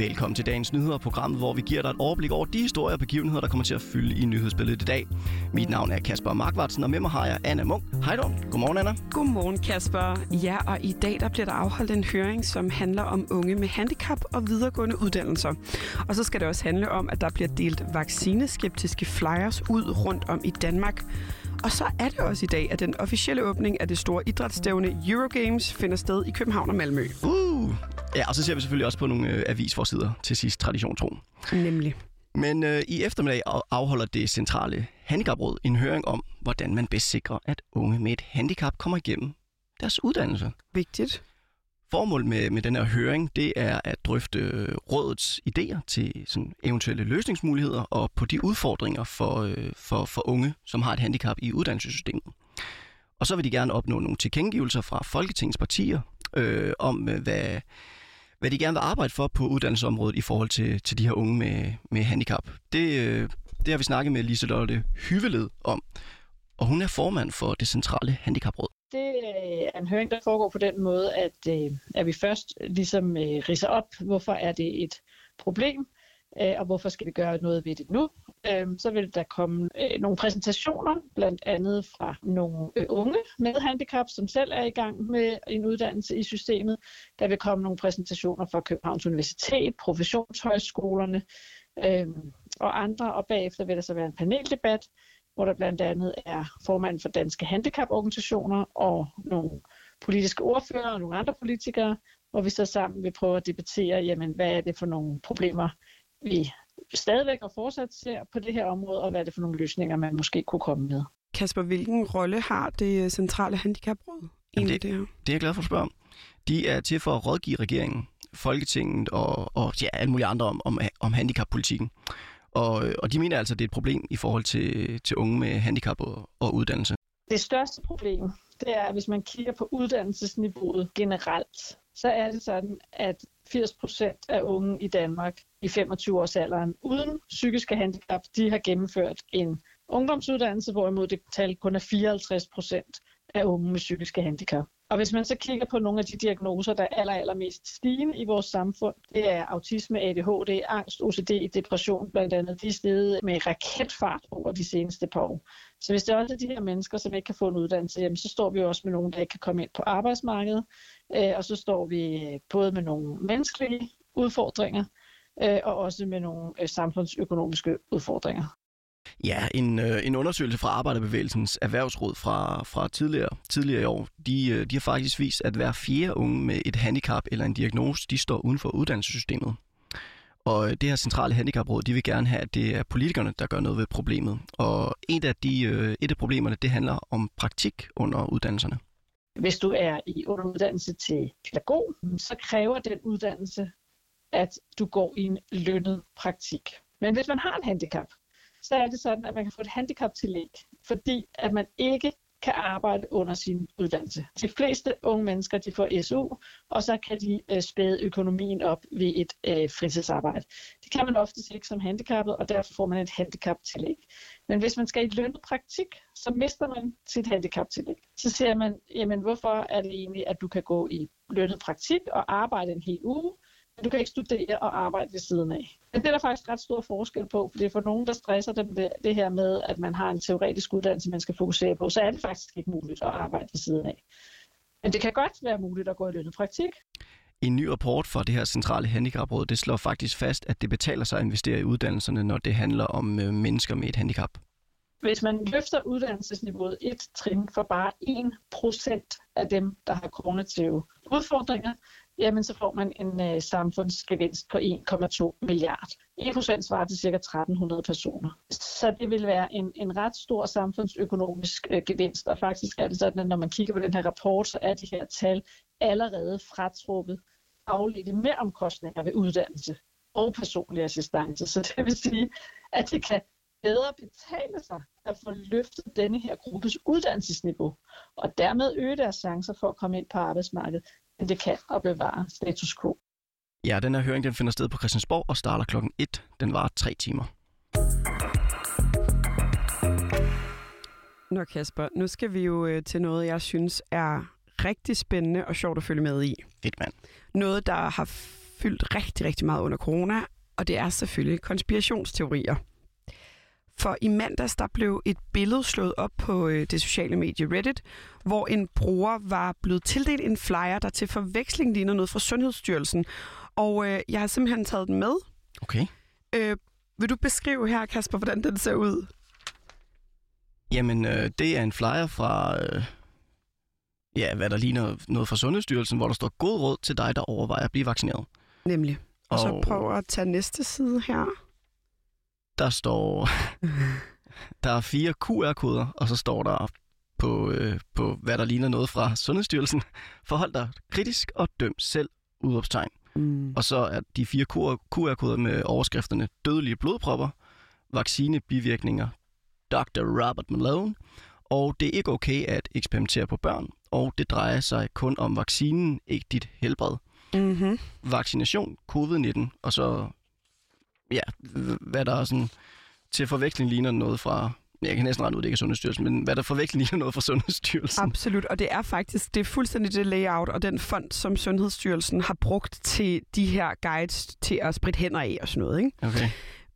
Velkommen til dagens nyheder, programmet, hvor vi giver dig et overblik over de historier og begivenheder, der kommer til at fylde i nyhedsbilledet i dag. Mit navn er Kasper Markvartsen, og med mig har jeg Anna Munk. Hej då. Godmorgen, Anna. Godmorgen, Kasper. Ja, og i dag der bliver der afholdt en høring, som handler om unge med handicap og videregående uddannelser. Og så skal det også handle om, at der bliver delt vaccineskeptiske flyers ud rundt om i Danmark. Og så er det også i dag, at den officielle åbning af det store idrætsstævne Eurogames finder sted i København og Malmø. Uh! Ja, og så ser vi selvfølgelig også på nogle øh, avisforsider til sidst, tradition tro. Nemlig. Men øh, i eftermiddag af- afholder det centrale handicapråd en høring om, hvordan man bedst sikrer, at unge med et handicap kommer igennem deres uddannelse. Vigtigt. Formålet med, med den her høring, det er at drøfte øh, rådets idéer til sådan eventuelle løsningsmuligheder og på de udfordringer for, øh, for, for unge, som har et handicap i uddannelsessystemet. Og så vil de gerne opnå nogle tilkendegivelser fra Folketingets partier øh, om, øh, hvad, hvad de gerne vil arbejde for på uddannelsesområdet i forhold til, til de her unge med, med handicap. Det, øh, det har vi snakket med Liselotte Hyveled om, og hun er formand for det centrale handicapråd. Det øh, er en høring, der foregår på den måde, at, øh, at vi først ligesom øh, ridser op, hvorfor er det et problem, øh, og hvorfor skal vi gøre noget ved det nu. Øh, så vil der komme øh, nogle præsentationer, blandt andet fra nogle øh, unge med handicap, som selv er i gang med en uddannelse i systemet. Der vil komme nogle præsentationer fra Københavns Universitet, professionshøjskolerne øh, og andre, og bagefter vil der så være en paneldebat, hvor der blandt andet er formand for danske handicaporganisationer og nogle politiske ordfører og nogle andre politikere, hvor vi så sammen vil prøve at debattere, jamen, hvad er det for nogle problemer, vi stadigvæk og fortsat ser på det her område, og hvad er det for nogle løsninger, man måske kunne komme med. Kasper, hvilken rolle har det centrale handicapråd egentlig det, det her? Det er jeg glad for at spørge om. De er til for at rådgive regeringen, Folketinget og, og ja, alle mulige andre om, om, om handicappolitikken. Og, og de mener altså, at det er et problem i forhold til, til unge med handicap og, og uddannelse. Det største problem, det er, at hvis man kigger på uddannelsesniveauet generelt, så er det sådan, at 80 procent af unge i Danmark i 25-årsalderen uden psykiske handicap, de har gennemført en ungdomsuddannelse, hvorimod det tal kun er 54 procent af unge med psykiske handicap. Og hvis man så kigger på nogle af de diagnoser, der er aller, allermest stigende i vores samfund, det er autisme, ADHD, angst, OCD, depression blandt andet, de er steget med raketfart over de seneste par år. Så hvis det også er de her mennesker, som ikke kan få en uddannelse, jamen, så står vi jo også med nogen, der ikke kan komme ind på arbejdsmarkedet, øh, og så står vi øh, både med nogle menneskelige udfordringer, øh, og også med nogle øh, samfundsøkonomiske udfordringer. Ja, en, øh, en undersøgelse fra Arbejderbevægelsens Erhvervsråd fra, fra tidligere, tidligere i år, de, øh, de har faktisk vist, at hver fjerde unge med et handicap eller en diagnose, de står uden for uddannelsessystemet. Og det her centrale handicapråd, de vil gerne have, at det er politikerne, der gør noget ved problemet. Og et af, de, et af problemerne, det handler om praktik under uddannelserne. Hvis du er i under uddannelse til pædagog, så kræver den uddannelse, at du går i en lønnet praktik. Men hvis man har en handicap, så er det sådan, at man kan få et handicaptillæg, fordi at man ikke kan arbejde under sin uddannelse. De fleste unge mennesker de får SU, og så kan de øh, spæde økonomien op ved et øh, fritidsarbejde. Det kan man ofte ikke som handicappet, og derfor får man et handicaptillæg. Men hvis man skal i lønnet praktik, så mister man sit handicaptillæg. Så ser man, jamen hvorfor er det egentlig, at du kan gå i lønnet praktik og arbejde en hel uge, du kan ikke studere og arbejde ved siden af. Men det er der faktisk ret stor forskel på, for det er for nogen, der stresser dem det, det her med, at man har en teoretisk uddannelse, man skal fokusere på, så er det faktisk ikke muligt at arbejde ved siden af. Men det kan godt være muligt at gå i lønnet praktik. En ny rapport fra det her centrale handicapråd, det slår faktisk fast, at det betaler sig at investere i uddannelserne, når det handler om øh, mennesker med et handicap. Hvis man løfter uddannelsesniveauet et trin for bare 1% af dem, der har kognitive udfordringer, jamen så får man en øh, samfundsgevinst på 1,2 milliard. 1% svarer til ca. 1300 personer. Så det vil være en, en ret stor samfundsøkonomisk øh, gevinst, og faktisk er det sådan, at når man kigger på den her rapport, så er de her tal allerede fratrukket afledte meromkostninger ved uddannelse og personlig assistance. Så det vil sige, at det kan bedre betale sig at få løftet denne her gruppes uddannelsesniveau, og dermed øge deres chancer for at komme ind på arbejdsmarkedet, end det kan at bevare status quo. Ja, den her høring den finder sted på Christiansborg og starter klokken 1. Den var tre timer. Nå Kasper, nu skal vi jo øh, til noget, jeg synes er rigtig spændende og sjovt at følge med i. Fedt mand. Noget, der har fyldt rigtig, rigtig meget under corona, og det er selvfølgelig konspirationsteorier. For i mandags der blev et billede slået op på øh, det sociale medie Reddit, hvor en bruger var blevet tildelt en flyer, der til forveksling ligner noget fra Sundhedsstyrelsen. Og øh, jeg har simpelthen taget den med. Okay. Øh, vil du beskrive her, Kasper, hvordan den ser ud? Jamen, øh, det er en flyer fra, øh, ja, hvad der ligner noget fra Sundhedsstyrelsen, hvor der står god råd til dig, der overvejer at blive vaccineret. Nemlig. Og, og så prøv at tage næste side her. Der står, der er fire QR-koder, og så står der på, øh, på, hvad der ligner noget fra Sundhedsstyrelsen. Forhold dig kritisk og døm selv, udråbstegn. Mm. Og så er de fire QR-koder med overskrifterne dødelige blodpropper, vaccine, bivirkninger, Dr. Robert Malone, og det er ikke okay at eksperimentere på børn, og det drejer sig kun om vaccinen, ikke dit helbred. Mm-hmm. Vaccination, covid-19, og så, ja, hvad der er sådan, til forveksling ligner noget fra, jeg kan næsten regne ud, det ikke er Sundhedsstyrelsen, men hvad der forveksling ligner noget fra Sundhedsstyrelsen. Absolut, og det er faktisk det er fuldstændig det layout og den font, som Sundhedsstyrelsen har brugt til de her guides til at spritte hænder af og sådan noget. Ikke? Okay.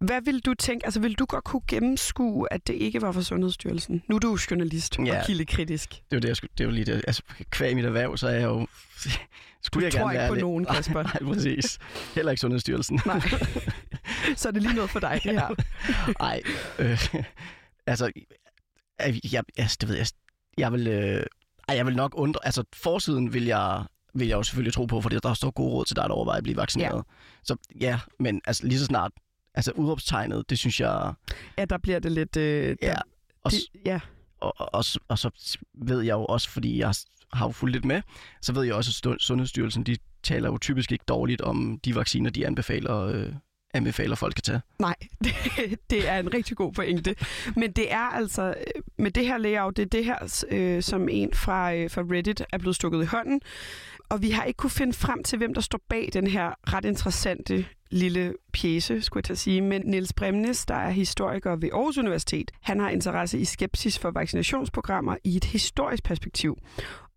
Hvad vil du tænke, altså vil du godt kunne gennemskue, at det ikke var fra Sundhedsstyrelsen? Nu er du jo journalist Ja. og kildekritisk. Det er jo det, jeg skulle, det er jo lige det. Altså, kvæg mit erhverv, så er jeg jo... Skulle Du jeg tror gerne ikke være på lidt- nogen, Kasper. Nej, nej, præcis. Heller ikke Sundhedsstyrelsen. Nej. Så er det lige noget for dig, det her. Nej, øh, altså, jeg, jeg, altså, det ved jeg, jeg vil, øh, jeg vil nok undre, altså forsiden vil jeg, vil jeg jo selvfølgelig tro på, fordi der står gode råd til dig, der overvejer at blive vaccineret. Ja. Så ja, men altså lige så snart, altså udråbstegnet, det synes jeg, Ja, der bliver det lidt... Øh, der, ja, og, det, ja. og, og, og, så- og så ved jeg jo også, fordi jeg har jo fulgt lidt med, så ved jeg også, at Sundhedsstyrelsen, de taler jo typisk ikke dårligt om de vacciner, de anbefaler, øh, anbefaler folk kan tage. Nej, det, det er en rigtig god pointe. Men det er altså, øh, med det her layout, det er det her, øh, som en fra, øh, fra Reddit er blevet stukket i hånden. Og vi har ikke kunne finde frem til, hvem der står bag den her ret interessante lille pjæse, skulle jeg til at sige. Men Niels Bremnes, der er historiker ved Aarhus Universitet, han har interesse i skepsis for vaccinationsprogrammer i et historisk perspektiv.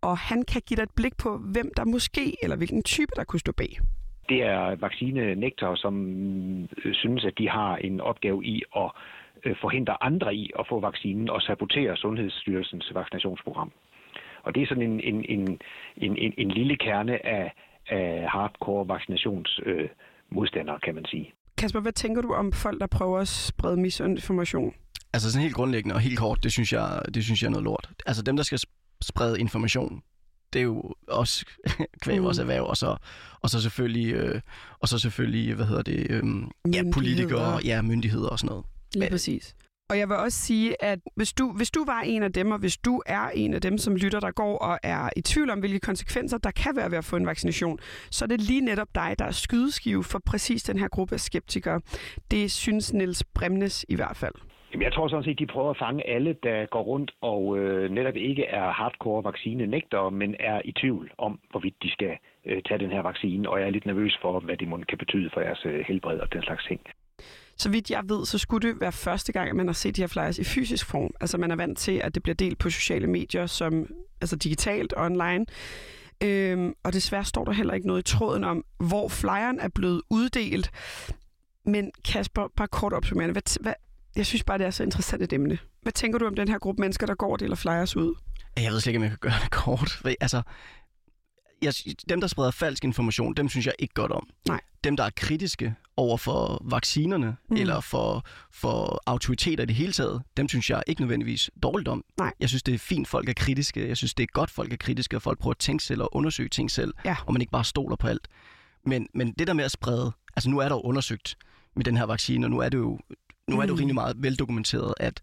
Og han kan give dig et blik på, hvem der måske, eller hvilken type, der kunne stå bag. Det er vaccinenægtere, som øh, synes, at de har en opgave i at øh, forhindre andre i at få vaccinen og sabotere Sundhedsstyrelsens vaccinationsprogram. Og det er sådan en, en, en, en, en, en lille kerne af, af hardcore vaccinationsmodstandere, øh, kan man sige. Kasper, hvad tænker du om folk, der prøver at sprede misinformation? Altså sådan helt grundlæggende og helt kort, det synes jeg, det synes jeg er noget lort. Altså dem, der skal sprede information, det er jo også kvæg Mm. vores erhverv, og så, og så selvfølgelig, øh, og så selvfølgelig, hvad hedder det, øh, ja, politikere, ja, myndigheder og sådan noget. Lige præcis. Og jeg vil også sige, at hvis du, hvis du var en af dem, og hvis du er en af dem, som lytter, der går og er i tvivl om, hvilke konsekvenser der kan være ved at få en vaccination, så er det lige netop dig, der er skydeskive for præcis den her gruppe af skeptikere. Det synes Niels Bremnes i hvert fald. Jamen, jeg tror sådan set, de prøver at fange alle, der går rundt og øh, netop ikke er hardcore vaccinenægtere, men er i tvivl om, hvorvidt de skal øh, tage den her vaccine, og jeg er lidt nervøs for, hvad det måske kan betyde for jeres øh, helbred og den slags ting. Så vidt jeg ved, så skulle det være første gang, at man har set de her flyers i fysisk form. Altså man er vant til, at det bliver delt på sociale medier, som altså digitalt online. Øhm, og desværre står der heller ikke noget i tråden om, hvor flyeren er blevet uddelt. Men Kasper, bare kort opsummerende. Hvad, hvad, jeg synes bare, det er så interessant et emne. Hvad tænker du om den her gruppe mennesker, der går og deler flyers ud? Jeg ved slet ikke, om jeg kan gøre det kort. Altså, jeg, dem, der spreder falsk information, dem synes jeg ikke godt om. Nej. Dem, der er kritiske over for vaccinerne, mm. eller for, for autoriteter i det hele taget, dem synes jeg ikke nødvendigvis dårligt om. Nej. Jeg synes, det er fint, folk er kritiske. Jeg synes, det er godt, folk er kritiske, og folk prøver at tænke selv og undersøge ting selv, Ja. og man ikke bare stoler på alt. Men, men det der med at sprede, altså nu er der jo undersøgt med den her vaccine, og nu er det jo, nu er det jo Mm. rimelig meget veldokumenteret, at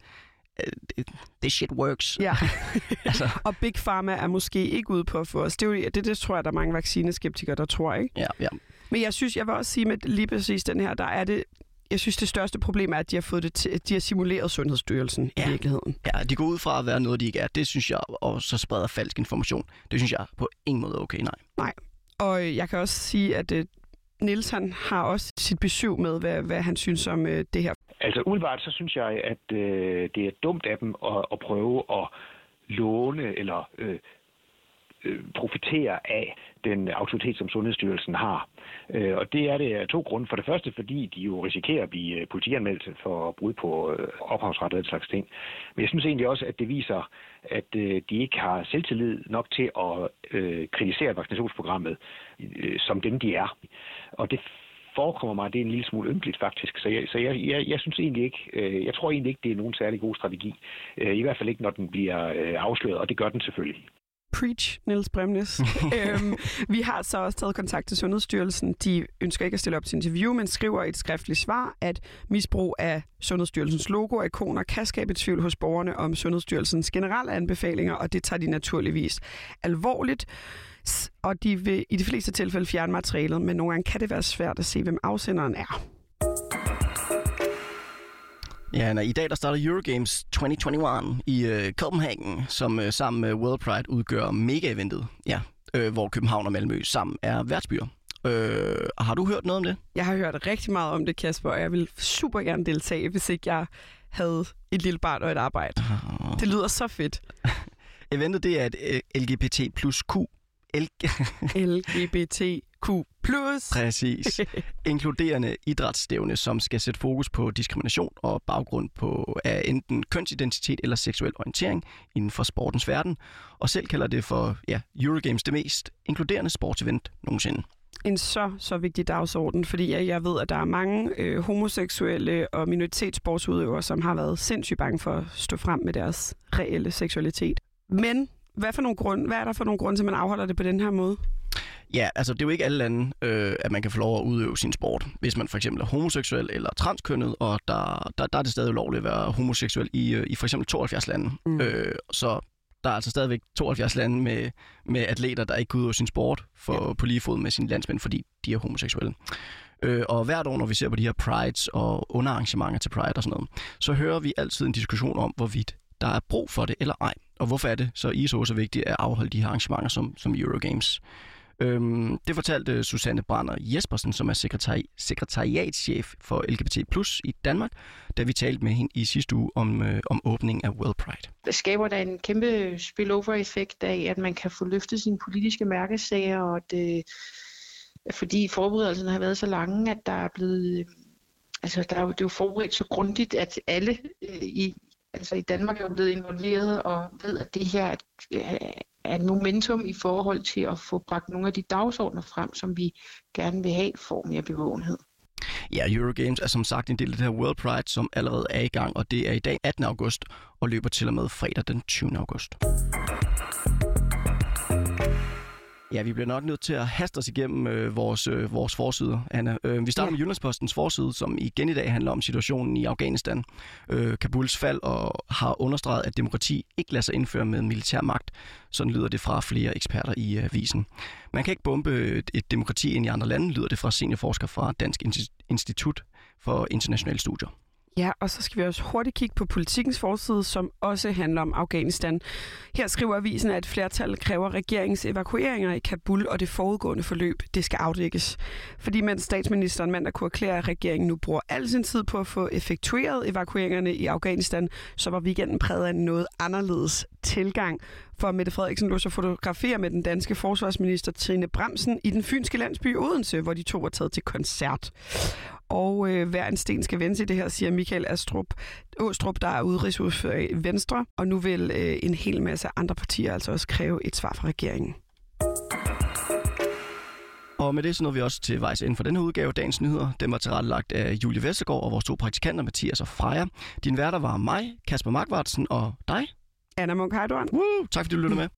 det, this shit works. Ja. Altså, og Big Pharma er måske ikke ude på at få os. Det, er jo, det, det tror jeg, der er mange vaccineskeptikere, der tror, ikke? ja, ja. Men jeg synes, jeg vil også sige med lige præcis den her, der er det, jeg synes, det største problem er, at de har fået det til, at de har simuleret Sundhedsstyrelsen ja. I virkeligheden. Ja, de går ud fra at være noget, de ikke er. Det synes jeg, og så spreder falsk information. Det synes jeg på ingen måde er okay, nej. Og øh, jeg kan også sige, at øh, Niels han har også sit besøg med, hvad, hvad han synes om øh, det her. Altså umiddelbart, så synes jeg, at øh, det er dumt af dem at, at prøve at låne eller øh, øh, profiterer af den autoritet, som Sundhedsstyrelsen har. Øh, og det er det af to grunde. For det første, fordi de jo risikerer at blive øh, politianmeldt for brud på øh, ophavsret og den slags ting. Men jeg synes egentlig også, at det viser, at øh, de ikke har selvtillid nok til at øh, kritisere vaccinationsprogrammet øh, som dem, de er. Og det forekommer mig, at det er en lille smule ynkeligt faktisk. Så jeg, så jeg, jeg, jeg synes egentlig ikke, øh, jeg tror egentlig ikke, det er nogen særlig god strategi. Øh, I hvert fald ikke, når den bliver øh, afsløret, og det gør den selvfølgelig. Preach, Niels Bremnes. øhm, vi har så også taget kontakt til Sundhedsstyrelsen. De ønsker ikke at stille op til interview, men skriver et skriftligt svar, at misbrug af Sundhedsstyrelsens logo og ikoner kan skabe tvivl hos borgerne om Sundhedsstyrelsens generelle anbefalinger, og det tager de naturligvis alvorligt. Og de vil i de fleste tilfælde fjerne materialet, men nogle gange kan det være svært at se, hvem afsenderen er. Ja, når i dag der starter Eurogames 2021 i øh, Copenhagen, som øh, sammen med World Pride udgør mega-eventet, ja, øh, hvor København og Malmø sammen er værtsbyer. Øh, har du hørt noget om det? Jeg har hørt rigtig meget om det, Kasper, og jeg vil super gerne deltage, hvis ikke jeg havde et lille barn og et arbejde. Oh. Det lyder så fedt. Eventet det er et øh, LGBT plus Q LGBTQ+. Præcis. Inkluderende idrætsstævne, som skal sætte fokus på diskrimination og baggrund på af enten kønsidentitet eller seksuel orientering inden for sportens verden, og selv kalder det for ja, Eurogames det mest inkluderende sportsevent nogensinde en så, så vigtig dagsorden, fordi jeg, jeg ved, at der er mange øh, homoseksuelle og minoritetssportsudøvere, som har været sindssygt bange for at stå frem med deres reelle seksualitet. Men hvad, for nogle grund, hvad er der for nogle grunde til, at man afholder det på den her måde? Ja, altså det er jo ikke alle lande, øh, at man kan få lov at udøve sin sport. Hvis man for eksempel er homoseksuel eller transkønnet, og der, der, der er det stadig ulovligt at være homoseksuel i, øh, i for eksempel 72 lande. Mm. Øh, så der er altså stadigvæk 72 lande med, med atleter, der ikke kan udøve sin sport for, ja. på lige fod med sine landsmænd, fordi de er homoseksuelle. Øh, og hvert år, når vi ser på de her prides og underarrangementer til pride og sådan noget, så hører vi altid en diskussion om, hvorvidt der er brug for det eller ej. Og hvorfor er det så ISO så vigtigt at afholde de her arrangementer som, som Eurogames? Øhm, det fortalte Susanne Brander Jespersen, som er sekretari- sekretariatschef for LGBT Plus i Danmark, da vi talte med hende i sidste uge om, øh, om åbningen af World Pride. Det skaber der en kæmpe spillover-effekt af, at man kan få løftet sine politiske mærkesager, og det, øh, fordi forberedelserne har været så lange, at der er blevet øh, altså der er jo, det er jo forberedt så grundigt, at alle øh, i, altså i Danmark er jo blevet involveret og ved, at det her øh, er et momentum i forhold til at få bragt nogle af de dagsordner frem, som vi gerne vil have for mere bevågenhed. Ja, Eurogames er som sagt en del af det her World Pride, som allerede er i gang, og det er i dag 18. august og løber til og med fredag den 20. august. Ja, vi bliver nok nødt til at haste os igennem øh, vores, øh, vores forsider, Anna. Øh, vi starter ja. med Jyllandspostens forside, som igen i dag handler om situationen i Afghanistan. Øh, Kabuls fald og har understreget, at demokrati ikke lader sig indføre med militær magt. Sådan lyder det fra flere eksperter i øh, avisen. Man kan ikke bombe et, et demokrati ind i andre lande, lyder det fra seniorforsker fra Dansk Institut for Internationale Studier. Ja, og så skal vi også hurtigt kigge på politikens forside, som også handler om Afghanistan. Her skriver avisen, at et flertal kræver regeringens evakueringer i Kabul, og det forudgående forløb, det skal afdækkes. Fordi mens statsministeren mandag kunne erklære, at regeringen nu bruger al sin tid på at få effektueret evakueringerne i Afghanistan, så var weekenden præget af en noget anderledes tilgang. For Mette Frederiksen lå så fotografere med den danske forsvarsminister Trine Bremsen i den fynske landsby Odense, hvor de to var taget til koncert og øh, hver en sten skal vende i det her, siger Michael Astrup, Åstrup, der er udenrigsudfører i Venstre, og nu vil øh, en hel masse andre partier altså også kræve et svar fra regeringen. Og med det så nåede vi også til vejs inden for denne udgave Dagens Nyheder. Den var tilrettelagt af Julie Vestergaard og vores to praktikanter, Mathias og Freja. Din værter var mig, Kasper Markvartsen og dig. Anna Munk Woo! Tak fordi du lyttede med.